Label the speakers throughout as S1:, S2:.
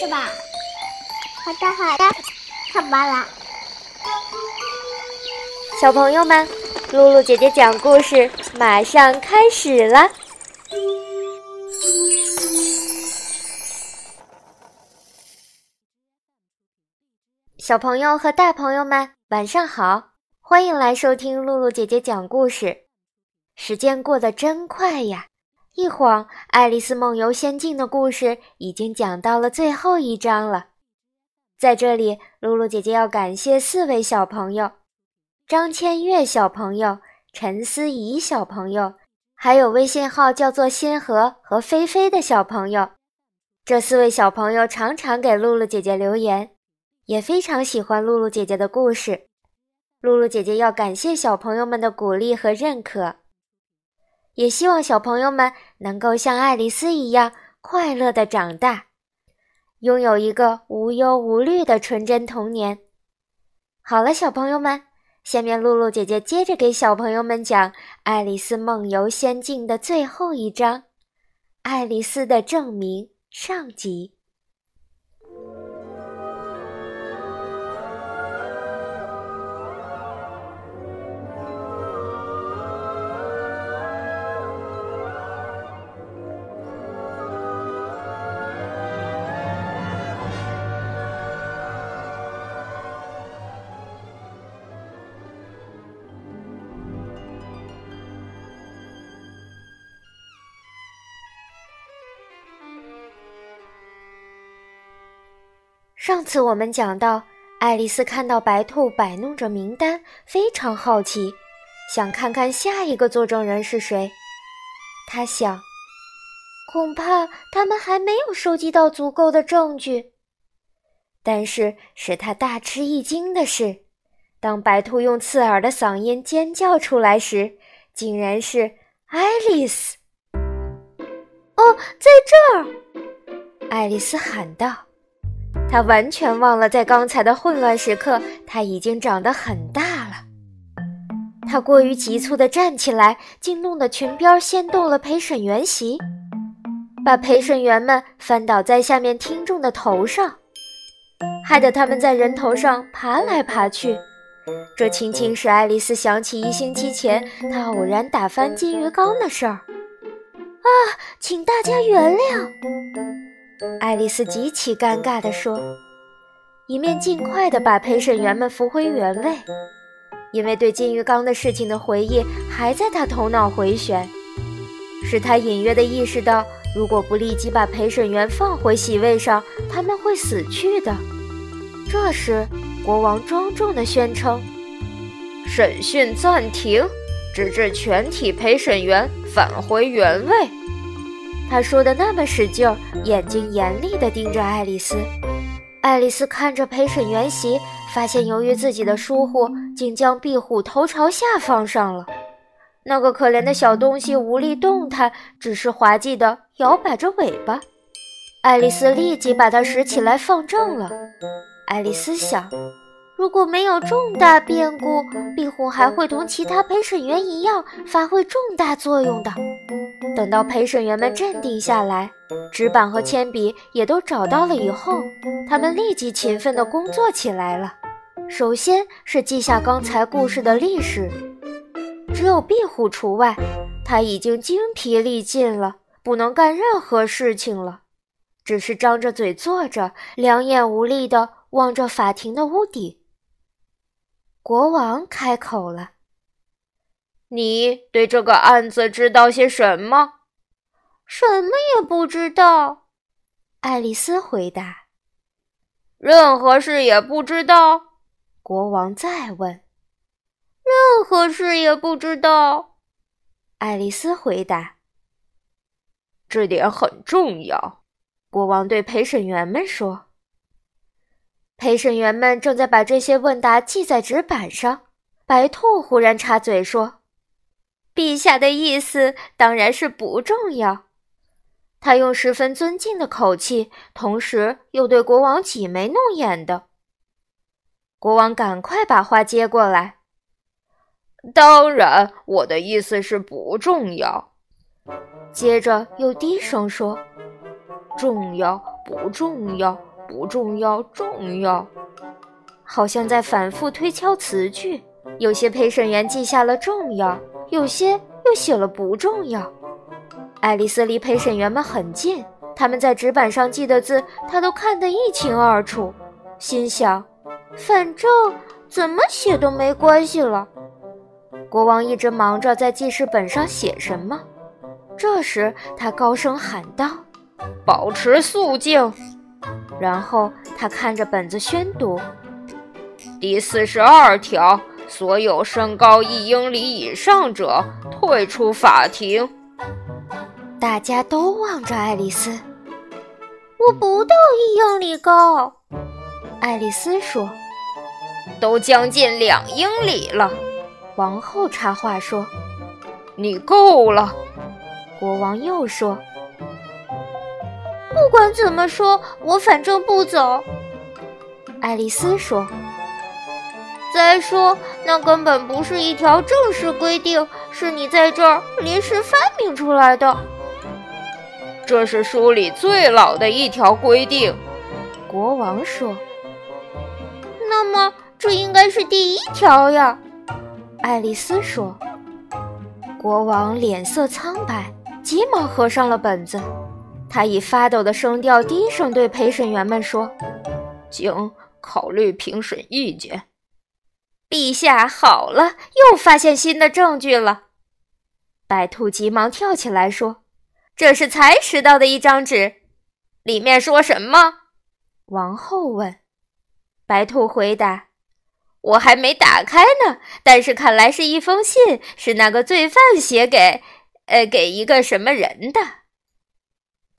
S1: 是吧。
S2: 好的，好的，看吧啦。
S3: 小朋友们，露露姐姐讲故事马上开始了。小朋友和大朋友们，晚上好！欢迎来收听露露姐姐讲故事。时间过得真快呀，一晃《爱丽丝梦游仙境》的故事已经讲到了最后一章了。在这里，露露姐姐要感谢四位小朋友。张千月小朋友、陈思怡小朋友，还有微信号叫做“星河”和“菲菲”的小朋友，这四位小朋友常常给露露姐姐留言，也非常喜欢露露姐姐的故事。露露姐姐要感谢小朋友们的鼓励和认可，也希望小朋友们能够像爱丽丝一样快乐的长大，拥有一个无忧无虑的纯真童年。好了，小朋友们。下面，露露姐姐接着给小朋友们讲《爱丽丝梦游仙境》的最后一章，《爱丽丝的证明》上集。上次我们讲到，爱丽丝看到白兔摆弄着名单，非常好奇，想看看下一个作证人是谁。她想，恐怕他们还没有收集到足够的证据。但是使她大吃一惊的是，当白兔用刺耳的嗓音尖叫出来时，竟然是爱丽丝。哦，在这儿！爱丽丝喊道。他完全忘了，在刚才的混乱时刻，他已经长得很大了。他过于急促地站起来，竟弄得裙边掀动了陪审员席，把陪审员们翻倒在下面听众的头上，害得他们在人头上爬来爬去。这轻轻使爱丽丝想起一星期前她偶然打翻金鱼缸的事儿。啊，请大家原谅。爱丽丝极其尴尬地说：“一面尽快地把陪审员们扶回原位，因为对金鱼缸的事情的回忆还在她头脑回旋，使她隐约地意识到，如果不立即把陪审员放回席位上，他们会死去的。”这时，国王庄重地宣称：“审讯暂停，直至全体陪审员返回原位。”他说的那么使劲儿，眼睛严厉地盯着爱丽丝。爱丽丝看着陪审员席，发现由于自己的疏忽，竟将壁虎头朝下放上了。那个可怜的小东西无力动弹，只是滑稽地摇摆着尾巴。爱丽丝立即把它拾起来放正了。爱丽丝想。如果没有重大变故，壁虎还会同其他陪审员一样发挥重大作用的。等到陪审员们镇定下来，纸板和铅笔也都找到了以后，他们立即勤奋地工作起来了。首先是记下刚才故事的历史，只有壁虎除外，他已经精疲力尽了，不能干任何事情了，只是张着嘴坐着，两眼无力地望着法庭的屋顶。国王开口了：“你对这个案子知道些什么？”“
S2: 什么也不知道。”
S3: 爱丽丝回答。
S4: “任何事也不知道？”
S3: 国王再问。
S2: “任何事也不知道。”
S3: 爱丽丝回答。
S4: “这点很重要。”
S3: 国王对陪审员们说。陪审员们正在把这些问答记在纸板上。白兔忽然插嘴说：“陛下的意思当然是不重要。”他用十分尊敬的口气，同时又对国王挤眉弄眼的。国王赶快把话接过来：“
S4: 当然，我的意思是不重要。”
S3: 接着又低声说：“
S4: 重要，不重要，不重要，重要，
S3: 好像在反复推敲词句。有些陪审员记下了重要，有些又写了不重要。爱丽丝离陪审员们很近，他们在纸板上记的字，她都看得一清二楚。心想，反正怎么写都没关系了。国王一直忙着在记事本上写什么。这时，他高声喊道：“
S4: 保持肃静。”
S3: 然后他看着本子宣读：“
S4: 第四十二条，所有身高一英里以上者退出法庭。”
S3: 大家都望着爱丽丝。
S2: 我不到一英里高，
S3: 爱丽丝说。
S4: 都将近两英里了，
S3: 王后插话说。
S4: 你够了，
S3: 国王又说。
S2: 不管怎么说，我反正不走。
S3: 爱丽丝说。
S2: 再说，那根本不是一条正式规定，是你在这儿临时发明出来的。
S4: 这是书里最老的一条规定，
S3: 国王说。
S2: 那么这应该是第一条呀，
S3: 爱丽丝说。国王脸色苍白，急忙合上了本子。他以发抖的声调低声对陪审员们说：“
S4: 请考虑评审意见。”
S3: 陛下，好了，又发现新的证据了。白兔急忙跳起来说。这是才拾到的一张纸，
S4: 里面说什么？
S3: 王后问。白兔回答：“
S2: 我还没打开呢，但是看来是一封信，是那个罪犯写给……呃，给一个什么人的？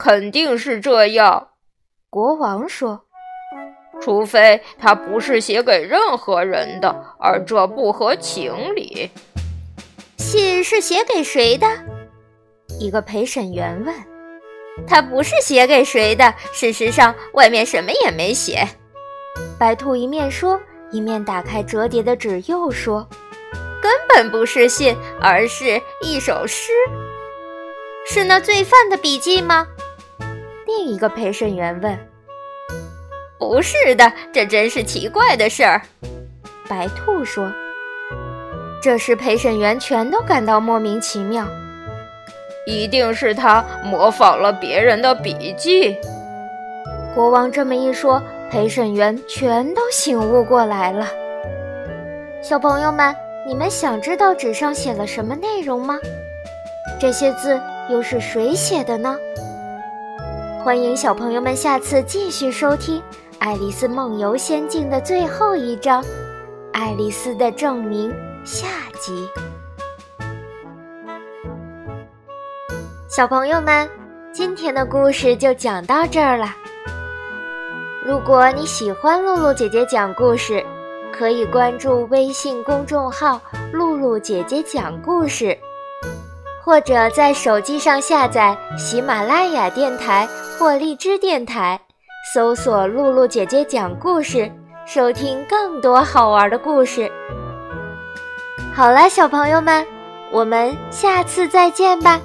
S4: 肯定是这样。”
S3: 国王说：“
S4: 除非他不是写给任何人的，而这不合情理。”
S2: 信是写给谁的？
S3: 一个陪审员问：“
S2: 他不是写给谁的？事实上，外面什么也没写。”
S3: 白兔一面说，一面打开折叠的纸，又说：“
S2: 根本不是信，而是一首诗。是那罪犯的笔记吗？”
S3: 另一个陪审员问。
S2: “不是的，这真是奇怪的事儿。”
S3: 白兔说。这时，陪审员全都感到莫名其妙。
S4: 一定是他模仿了别人的笔记。
S3: 国王这么一说，陪审员全都醒悟过来了。小朋友们，你们想知道纸上写了什么内容吗？这些字又是谁写的呢？欢迎小朋友们下次继续收听《爱丽丝梦游仙境》的最后一章《爱丽丝的证明》下集。小朋友们，今天的故事就讲到这儿了。如果你喜欢露露姐姐讲故事，可以关注微信公众号“露露姐姐讲故事”，或者在手机上下载喜马拉雅电台或荔枝电台，搜索“露露姐姐讲故事”，收听更多好玩的故事。好啦，小朋友们，我们下次再见吧。